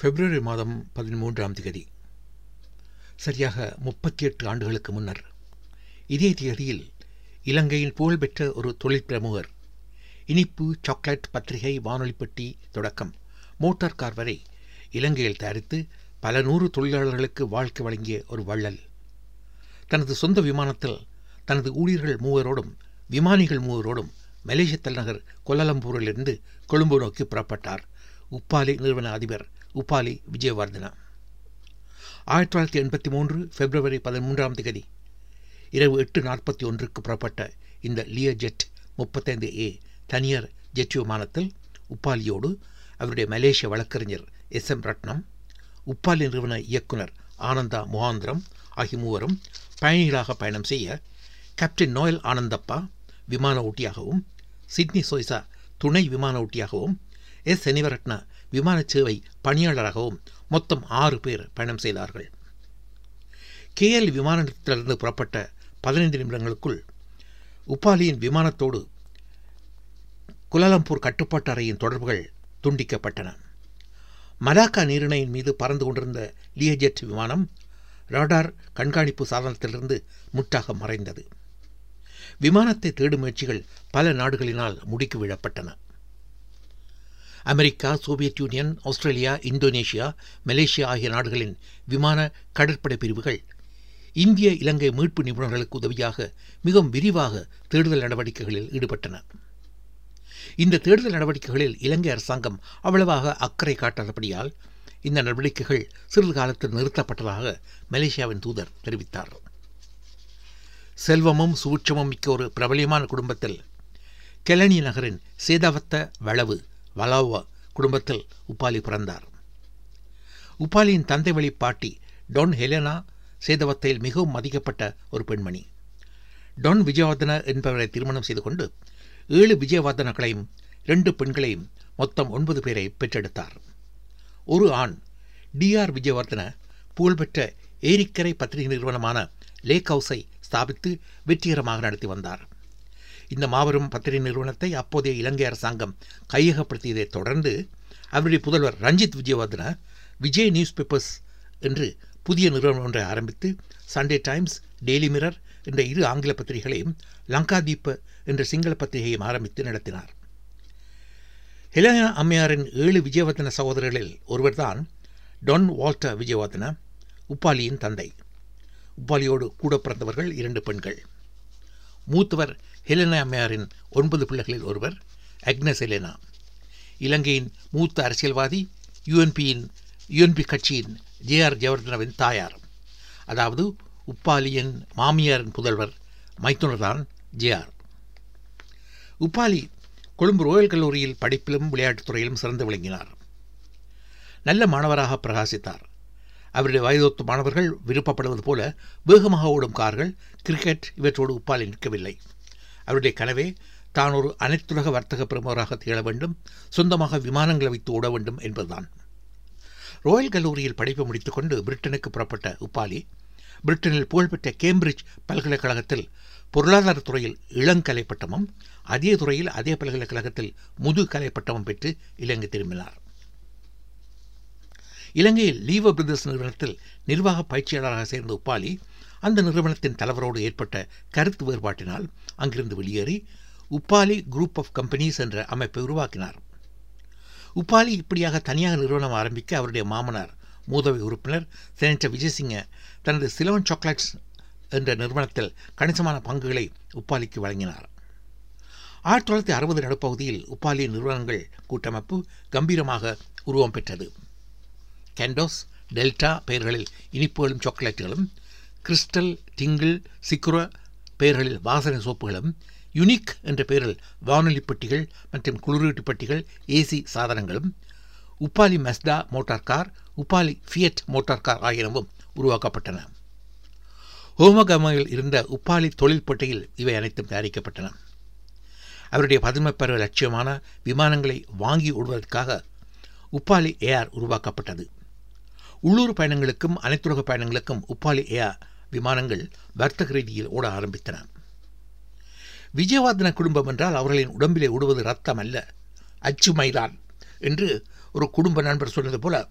பிப்ரவரி மாதம் பதிமூன்றாம் தேதி. சரியாக முப்பத்தி எட்டு ஆண்டுகளுக்கு முன்னர் இதே தேதியில் இலங்கையின் புகழ்பெற்ற ஒரு தொழில் பிரமுகர் இனிப்பு சாக்லேட் பத்திரிகை வானொலிப்பெட்டி தொடக்கம் மோட்டார் கார் வரை இலங்கையில் தயாரித்து பல நூறு தொழிலாளர்களுக்கு வாழ்க்கை வழங்கிய ஒரு வள்ளல். தனது சொந்த விமானத்தில் தனது ஊழியர்கள் மூவரோடும் விமானிகள் மூவரோடும் மலேசிய தலைநகர் கொல்லலம்பூரிலிருந்து கொழும்பு நோக்கி புறப்பட்டார். உப்பாலி நிறுவன அதிபர் உப்பாலி விஜயவர்தனா. ஆயிரத்தி தொள்ளாயிரத்தி எண்பத்தி மூன்று பிப்ரவரி பதிமூன்றாம் தேதி இரவு எட்டு நாற்பத்தி ஒன்றுக்கு புறப்பட்ட இந்த லியோ ஜெட் முப்பத்தைந்து ஏ தனியார் ஜெட் விமானத்தில் உப்பாலியோடு அவருடைய மலேசிய வழக்கறிஞர் எஸ் எம் ரட்னம் உப்பாலி நிறுவன இயக்குனர் ஆனந்தா முகாந்திரம் ஆகிய மூவரும் பயணிகளாக பயணம் செய்ய கேப்டன் நோயல் ஆனந்தப்பா விமான ஊட்டியாகவும் சிட்னி சோய்சா துணை விமான ஊட்டியாகவும் எஸ் செனிவரட்ன விமான சேவை பணியாளராகவும் மொத்தம் ஆறு பேர் பயணம் செய்தார்கள். கேஎல் விமான நிலையத்திலிருந்து புறப்பட்ட பதினைந்து நிமிடங்களுக்குள் உப்பாலியின் விமானத்தோடு குலாலம்பூர் கட்டுப்பாட்டு அறையின் தொடர்புகள் துண்டிக்கப்பட்டன. மலாக்கா நீரிணையின் மீது பறந்து கொண்டிருந்த லியஜெட் விமானம் ராடார் கண்காணிப்பு சாதனத்திலிருந்து முற்றாக மறைந்தது. விமானத்தை தேடும் முயற்சிகள் பல நாடுகளினால் முடுக்கி விழப்பட்டன. America Soviet Union Australia Indonesia Malaysia ஆகிய நாடுகளின் விமான கடற்படை பிரிவுகள் இந்திய இலங்கை மீட்பு நிபுணர்களுக்கு உதவியாக மிகவும் விரிவாக தேடுதல் நடவடிக்கைகளில் ஈடுபட்டன. இந்த தேடுதல் நடவடிக்கைகளில் இலங்கை அரசாங்கம் அவ்வளவாக அக்கறை காட்டாதபடியால் இந்த நடவடிக்கைகள் சிறிது காலத்தில் நிறுத்தப்பட்டதாக மலேசியாவின் தூதர் தெரிவித்தார். செல்வமும் சூட்சமும் மிக்க ஒரு பிரபலியமான குடும்பத்தில் கெலனி நகரின் சேதாவத்த வளவு வலாவா குடும்பத்தில் உப்பாலி பிறந்தார். உப்பாலியின் தந்தை வழி பாட்டி டொன் ஹெலனா சேதவத்தையில் மிகவும் மதிக்கப்பட்ட ஒரு பெண்மணி. டொன் விஜயவர்தன என்பவரை திருமணம் செய்து கொண்டு ஏழு விஜயவர்தனக்களையும் ரெண்டு பெண்களையும் மொத்தம் ஒன்பது பேரை பெற்றெடுத்தார். ஒரு ஆண் டிஆர் விஜயவர்தன புகழ்பெற்ற ஏரிக்கரை பத்திரிகை நிறுவனமான லேக் ஹவுஸை ஸ்தாபித்து வெற்றிகரமாக நடத்தி வந்தார். இந்த மாபெரும் பத்திரிகை நிறுவனத்தை அப்போதைய இலங்கை அரசாங்கம் கையகப்படுத்தியதைத் தொடர்ந்து அவருடைய புதல்வர் ரஞ்சித் விஜயவர்தன விஜய் நியூஸ் பேப்பர்ஸ் என்று புதிய நிறுவனம் ஒன்றை ஆரம்பித்து சண்டே டைம்ஸ் டெய்லி மிரர் என்ற இரு ஆங்கில பத்திரிகைகளையும் லங்காதீப என்ற சிங்கள பத்திரிகையையும் ஆரம்பித்து நடத்தினார். ஹெலனா அம்மையாரின் ஏழு விஜயவர்தன சகோதரர்களில் ஒருவர்தான் டொன் வால்டர் விஜயவர்தன உப்பாலியின் தந்தை. உப்பாலியோடு கூட பிறந்தவர்கள் இரண்டு பெண்கள். மூத்தவர் ஹெலனா அம்மையாரின் ஒன்பது பிள்ளைகளில் ஒருவர் அக்னஸ் ஹெலனா. இலங்கையின் மூத்த அரசியல்வாதி யுஎன்பியின் யுஎன்பி கட்சியின் ஜே ஆர் ஜெயவர்தனவின் தாயார். அதாவது உப்பாலியின் மாமியாரின் புதல்வர் மைத்துனர்தான் J R. Upali Colombo Royal கல்லூரியில் படிப்பிலும் விளையாட்டுத் துறையிலும் சிறந்து விளங்கினார். நல்ல மாணவராக பிரகாசித்தார். அவருடைய வயதொத்து மாணவர்கள் விருப்பப்படுவது போல வேகமாக ஓடும் கார்கள் கிரிக்கெட் இவற்றோடு உப்பாலி நிற்கவில்லை. அவருடைய கனவே தான் ஒரு அனைத்துலக வர்த்தக பிரமுகராக திகழ வேண்டும் சொந்தமாக விமானங்களை வைத்து ஓட வேண்டும் என்பதுதான். ரோயல் கல்லூரியில் படிப்பு முடித்துக்கொண்டு பிரிட்டனுக்கு புறப்பட்ட உப்பாலி பிரிட்டனில் புகழ்பெற்ற கேம்பிரிட்ஜ் பல்கலைக்கழகத்தில் பொருளாதார துறையில் இளங்கலை பட்டமும் அதே துறையில் அதே பல்கலைக்கழகத்தில் முதுகலை பட்டமும் பெற்று இலங்கை திரும்பினார். இலங்கையில் லீவோ பிரதர்ஸ் நிறுவனத்தில் நிர்வாக பயிற்சியாளராக சேர்ந்த உப்பாலி அந்த நிறுவனத்தின் தலைவரோடு ஏற்பட்ட கருத்து வேறுபாட்டினால் அங்கிருந்து வெளியேறி உப்பாலி குரூப் ஆஃப் கம்பெனிஸ் என்ற அமைப்பை உருவாக்கினார். உப்பாலி இப்படியாக தனியாக நிறுவனம் ஆரம்பிக்க அவருடைய மாமனார் மூதவை உறுப்பினர் செனட்டர் விஜயசிங்க தனது சிலவன் சாக்லேட்ஸ் என்ற நிறுவனத்தில் கணிசமான பங்குகளை உப்பாலிக்கு வழங்கினார். ஆயிரத்தி தொள்ளாயிரத்தி அறுபது நடுப்பகுதியில் உப்பாலி நிறுவனங்கள் கூட்டமைப்பு கம்பீரமாக உருவம் பெற்றது. கேண்டோஸ் டெல்டா பெயர்களில் இனிப்புகளும் சாக்லேட்டுகளும் கிறிஸ்டல் டிங்கிள் சிக்குர பெயர்களில் வாசனை சோப்புகளும் யுனிக் என்ற பெயரில் வானொலி பெட்டிகள் மற்றும் குளிரூட்டி பெட்டிகள் ஏசி சாதனங்களும் Upali Mazda motor car Upali Fiat motor car ஆகியனவும் உருவாக்கப்பட்டன. ஹோமகமையில் இருந்த உப்பாலி தொழில் பெட்டியில் இவை அனைத்தும் தயாரிக்கப்பட்டன. அவருடைய பதுமைப்பருவ லட்சியமான விமானங்களை வாங்கி ஓடுவதற்காக உப்பாலி ஏஆர் உருவாக்கப்பட்டது. உள்ளூர் பயணங்களுக்கும் அனைத்துலக பயணங்களுக்கும் உப்பாலி ஏஆர் விமானங்கள் வர்த்தக ரீதியில் ஓட ஆரம்பித்தன. விஜயவாதன குடும்பம் என்றால் அவர்களின் உடம்பிலே ஓடுவது ரத்தம் அல்ல அச்சுமைதான் என்று ஒரு குடும்ப நண்பர் சொன்னது போல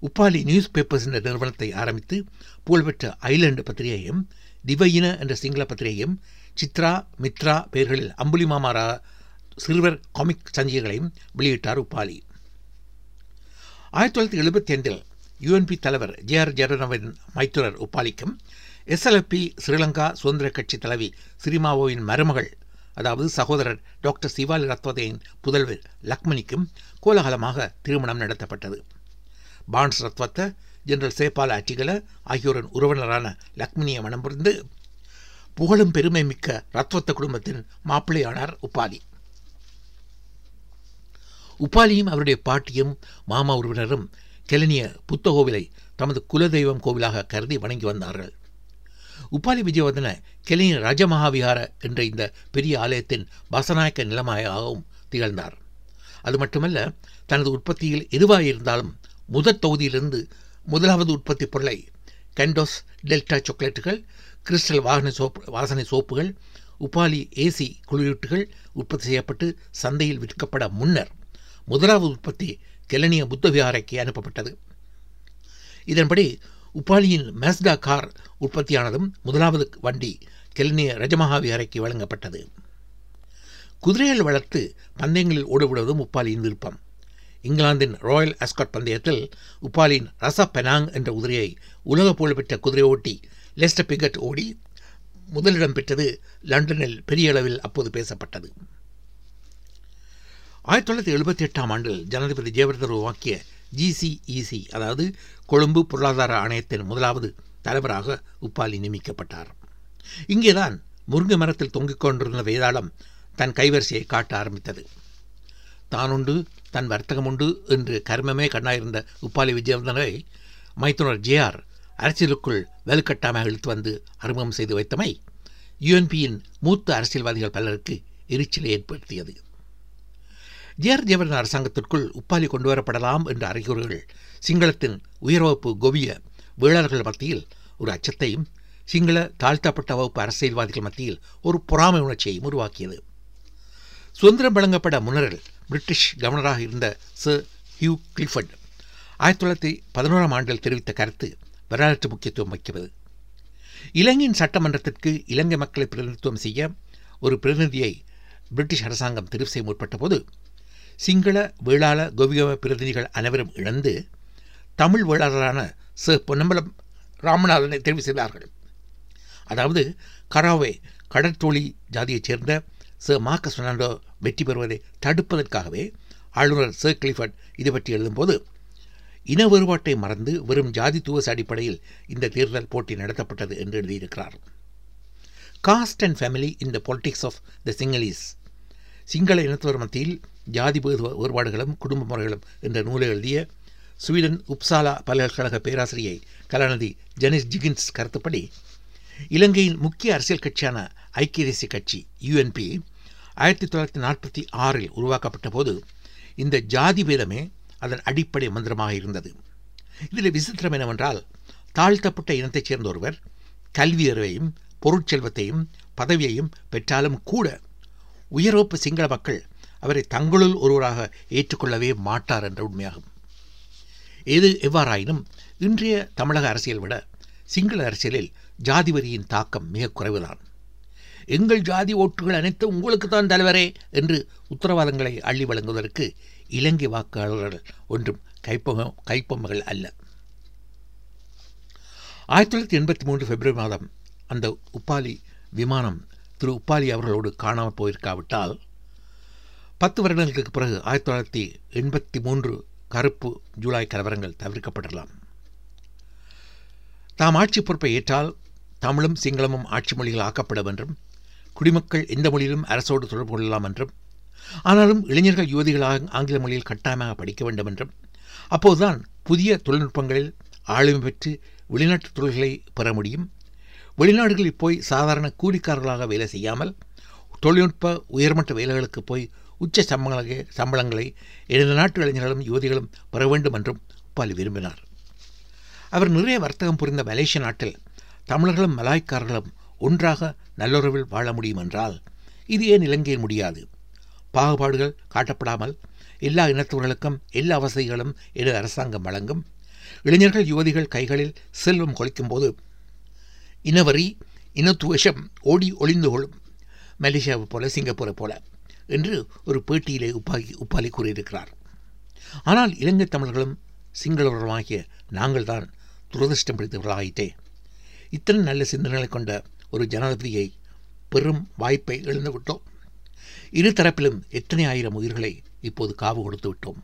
உப்பாலி நியூஸ் பேப்பர்ஸ் என்ற நிறுவனத்தை ஆரம்பித்து புகழ்பெற்ற ஐலண்ட் பத்திரிகையும் திவையின என்ற சிங்கள பத்திரிகையும் சித்ரா மித்ரா பெயர்களில் அம்புலி மாமாரா சிறுவர் காமிக் சஞ்சிகைகளையும் வெளியிட்டார் உப்பாலி. ஆயிரத்தி தொள்ளாயிரத்தி எழுபத்தி ஐந்தில் யுஎன்பி தலைவர் ஜே ஆர் ஜெரனவின் மைத்துரர் உப்பாலிக்கும் எஸ்எல்எப்பி ஸ்ரீலங்கா சுதந்திர கட்சி தலைவி சிரிமாவோவின் மருமகள் அதாவது சகோதரர் டாக்டர் சிவாலி ரத்வதையின் புதல்வர் லக்மணிக்கும் கோலாகலமாக திருமணம் நடத்தப்பட்டது. பான்ஸ் ரத்வத்த ஜெனரல் சேபால அட்டிகல ஆகியோரின் உறவினரான லக்மினியை மனம் புரிந்து புகழும் பெருமை மிக்க ரத்வத்த குடும்பத்தின் மாப்பிள்ளையானார் உப்பாலி. உப்பாலியும் அவருடைய பாட்டியும் மாமா உறவினரும் கெலனிய புத்த கோவிலை தமது குலதெய்வம் கோவிலாக கருதி வணங்கி வந்தார்கள். உப்பாலி விஜயவர்தன கெலிய ராஜமகாவிகார என்ற இந்த பெரிய ஆலயத்தின் வாசநாயக்க நிலமாயாகவும் திகழ்ந்தார். அது மட்டுமல்ல தனது உற்பத்தியில் எதுவாக இருந்தாலும் முதற் தொகுதியிலிருந்து முதலாவது உற்பத்தி பொருளை கண்டோஸ் டெல்டா சாக்லேட்டுகள் கிறிஸ்டல் வாகன சோப்பு வாசனை சோப்புகள் உப்பாலி ஏசி குளிரூட்டுகள் உற்பத்தி செய்யப்பட்டு சந்தையில் விற்கப்பட முன்னர் முதலாவது உற்பத்தி கெலனிய புத்தவிகாரைக்கு அனுப்பப்பட்டது. இதன்படி உப்பாலியின் மேஸ்டா கார் உற்பத்தியானதும் முதலாவது வண்டி கெலனிய ரஜமகாவிகாரைக்கு வழங்கப்பட்டது. குதிரைகள் வளர்த்து பந்தயங்களில் ஓடுவிடுவதும் உப்பாலியின் விருப்பம். இங்கிலாந்தின் ராயல் அஸ்காட் பந்தயத்தில் உப்பாலின் ரசா பெனாங் என்ற குதிரையை உலக புகழ்பெற்ற குதிரை ஓட்டி லெஸ்டர் பிகட் ஓடி முதலிடம் பெற்றது லண்டனில் பெரிய அளவில் அப்போது பேசப்பட்டது. ஆயிரத்தி தொள்ளாயிரத்தி எழுபத்தி எட்டாம் ஆண்டில் ஜனாதிபதி ஜெயவர்தன் உருவாக்கிய ஜிசிஇசி அதாவது கொழும்பு பொருளாதார ஆணையத்தின் முதலாவது தலைவராக உப்பாலி நியமிக்கப்பட்டார். இங்கேதான் முருங்கை மரத்தில் தொங்கிக் கொண்டிருந்த வேதாளம் தன் கைவரிசையை காட்ட ஆரம்பித்தது. தான் உண்டு தன் வர்த்தகம் உண்டு என்று கர்மமே கண்ணாயிருந்த உப்பாலி விஜயவர்தனை மைத்துனர் ஜேஆர் அரசியலுக்குள் வெலுக்கட்டாமல் இழுத்து வந்து அறிமுகம் செய்து வைத்தமை யுஎன்பியின் மூத்த அரசியல்வாதிகள் பலருக்கு எரிச்சலை ஏற்படுத்தியது. ஜேஆர் ஜெயவர்தன் அரசாங்கத்திற்குள் உப்பாலி கொண்டு வரப்படலாம் என்ற அறிகுறிகள் சிங்களத்தின் உயர்வகுப்பு கோவிய வேளாளர்கள் மத்தியில் ஒரு அச்சத்தையும் சிங்கள தாழ்த்தப்பட்ட வகுப்பு அரசியல்வாதிகள் மத்தியில் ஒரு பொறாமை உணர்ச்சியையும் உருவாக்கியது. சுதந்திரம் வழங்கப்பட முன்னரில் பிரிட்டிஷ் கவர்னராக இருந்த சர் ஹியூ கிளிஃபர்ட் ஆயிரத்தி தொள்ளாயிரத்தி பதினோராம் ஆண்டில் தெரிவித்த கருத்து வரலாற்று முக்கியத்துவம் வைக்கிறது இலங்கையின் சட்டமன்றத்திற்கு இலங்கை மக்களை பிரதிநிதித்துவம் செய்ய ஒரு பிரதிநிதியை பிரிட்டிஷ் அரசாங்கம் தெரிவு செய்ய முற்பட்ட போது சிங்கள வேளாள கோவிகம பிரதிநிதிகள் அனைவரும் இழந்து தமிழ் வேளாளரான ச பொன்னம்பலம் ராமநாதனை தெரிவு செய்தார்கள். அதாவது கராவே கடற்தோழி ஜாதியைச் சேர்ந்த சர் மார்க்கஸ் பெர்னாண்டோ வெற்றி பெறுவதை தடுப்பதற்காகவே ஆளுநர் சர் கிளிஃபர்ட் இது பற்றி எழுதும்போது இன வேறுபாட்டை மறந்து வெறும் ஜாதி துவச அடிப்படையில் இந்த தேர்தல் போட்டி நடத்தப்பட்டது என்று எழுதியிருக்கிறார். Caste and family in the politics of the Sinhalese Sinhala இனத்தவர் மத்தியில் ஜாதி வேறுபாடுகளும் குடும்ப முறைகளும் என்ற நூலை எழுதிய ஸ்வீடன் உப்சாலா பல்கலைக்கழக பேராசிரியை கலாநிதி ஜெனிஸ் ஜிகின்ஸ் கருத்துப்படி இலங்கையின் முக்கிய அரசியல் கட்சியான ஐக்கிய தேசிய கட்சி யுஎன்பி ஆயிரத்தி தொள்ளாயிரத்தி நாற்பத்தி ஆறில் உருவாக்கப்பட்ட போது இந்த ஜாதி பேதமே அதன் அடிப்படை மந்திரமாக இருந்தது. இதில் விசித்திரம் என்னவென்றால் தாழ்த்தப்பட்ட இனத்தைச் சேர்ந்த ஒருவர் கல்வி அறிவையும் பொருட்செல்வத்தையும் பதவியையும் பெற்றாலும் கூட உயரோப்பு சிங்கள மக்கள் அவரை தங்களுள் ஒருவராக ஏற்றுக்கொள்ளவே மாட்டார் என்ற உண்மையாகும். எது எவ்வாறாயினும் இன்றைய தமிழக அரசியல் விட சிங்கள அரசியலில் ஜாதி வரியின் தாக்கம் மிக குறைவுதான். எங்கள் ஜாதி ஓட்டுகள் அனைத்தும் உங்களுக்கு தான் தலைவரே என்று உத்தரவாதங்களை அள்ளி வழங்குவதற்கு இலங்கை வாக்காளர்கள் ஒன்றும் கைப்பொம்ம கைப்பொம்மைகள் அல்ல. ஆயிரத்தி தொள்ளாயிரத்தி எண்பத்தி மூன்று பிப்ரவரி மாதம் அந்த உப்பாலி விமானம் திரு உப்பாலி அவர்களோடு காணாமல் போயிருக்காவிட்டால் பத்து வருடங்களுக்கு பிறகு ஆயிரத்தி தொள்ளாயிரத்தி எண்பத்தி மூன்று கருப்பு ஜூலை கலவரங்கள் தவிர்க்கப்படலாம். தாம் ஆட்சி பொறுப்பை ஏற்றால் தமிழும் சிங்களமும் ஆட்சி மொழிகள் ஆக்கப்படும் என்றும் குடிமக்கள் எந்த மொழியிலும் அரசோடு தொடர்பு கொள்ளலாம் என்றும் ஆனாலும் இளைஞர்கள் யுவதிகளாக ஆங்கில மொழியில் கட்டாயமாக படிக்க வேண்டும் என்றும் அப்போதுதான் புதிய தொழில்நுட்பங்களில் ஆளுமை பெற்று வெளிநாட்டு தொழில்களை பெற முடியும். வெளிநாடுகளில் போய் சாதாரண கூலிக்காரர்களாக வேலை செய்யாமல் தொழில்நுட்ப உயர்மட்ட வேலைகளுக்கு போய் உச்ச சம்பளங்களை சம்பளங்களை எனது நாட்டு இளைஞர்களும் யுவதிகளும் பெற வேண்டும் என்றும் உப்பாலி விரும்பினார். அவர் நிறைய வர்த்தகம் புரிந்த மலேசிய நாட்டில் தமிழர்களும் மலாய்க்காரர்களும் ஒன்றாக நல்லுறவில் வாழ முடியும் என்றால் இது ஏன் இலங்கையில் முடியாது? பாகுபாடுகள் காட்டப்படாமல் எல்லா இனத்தவர்களுக்கும் எல்லா வசதிகளும் எனது அரசாங்கம் வழங்கும். இளைஞர்கள் யுவதிகள் கைகளில் செல்வம் கொளிக்கும் போது இனவரி இனத்துவேஷம் ஓடி ஒளிந்து கொள்ளும். மலேசியாவை போல சிங்கப்பூரை போல. என்று ஒரு பேட்டியிலே உப்பாகி உப்பாலி கூறியிருக்கிறார். ஆனால் இலங்கை தமிழர்களும் சிங்களவர்களுமாகிய நாங்கள்தான் துரதிருஷ்டம் பிடித்தவர்களாயிட்டே. இத்தனை நல்ல சிந்தனைகளை கொண்ட ஒரு ஜனாதிபதியை பெரும் வாய்ப்பை எழுந்து விட்டோம். இரு தரப்பிலும் எத்தனை ஆயிரம் உயிர்களை இப்போது காவு கொடுத்து விட்டோம்.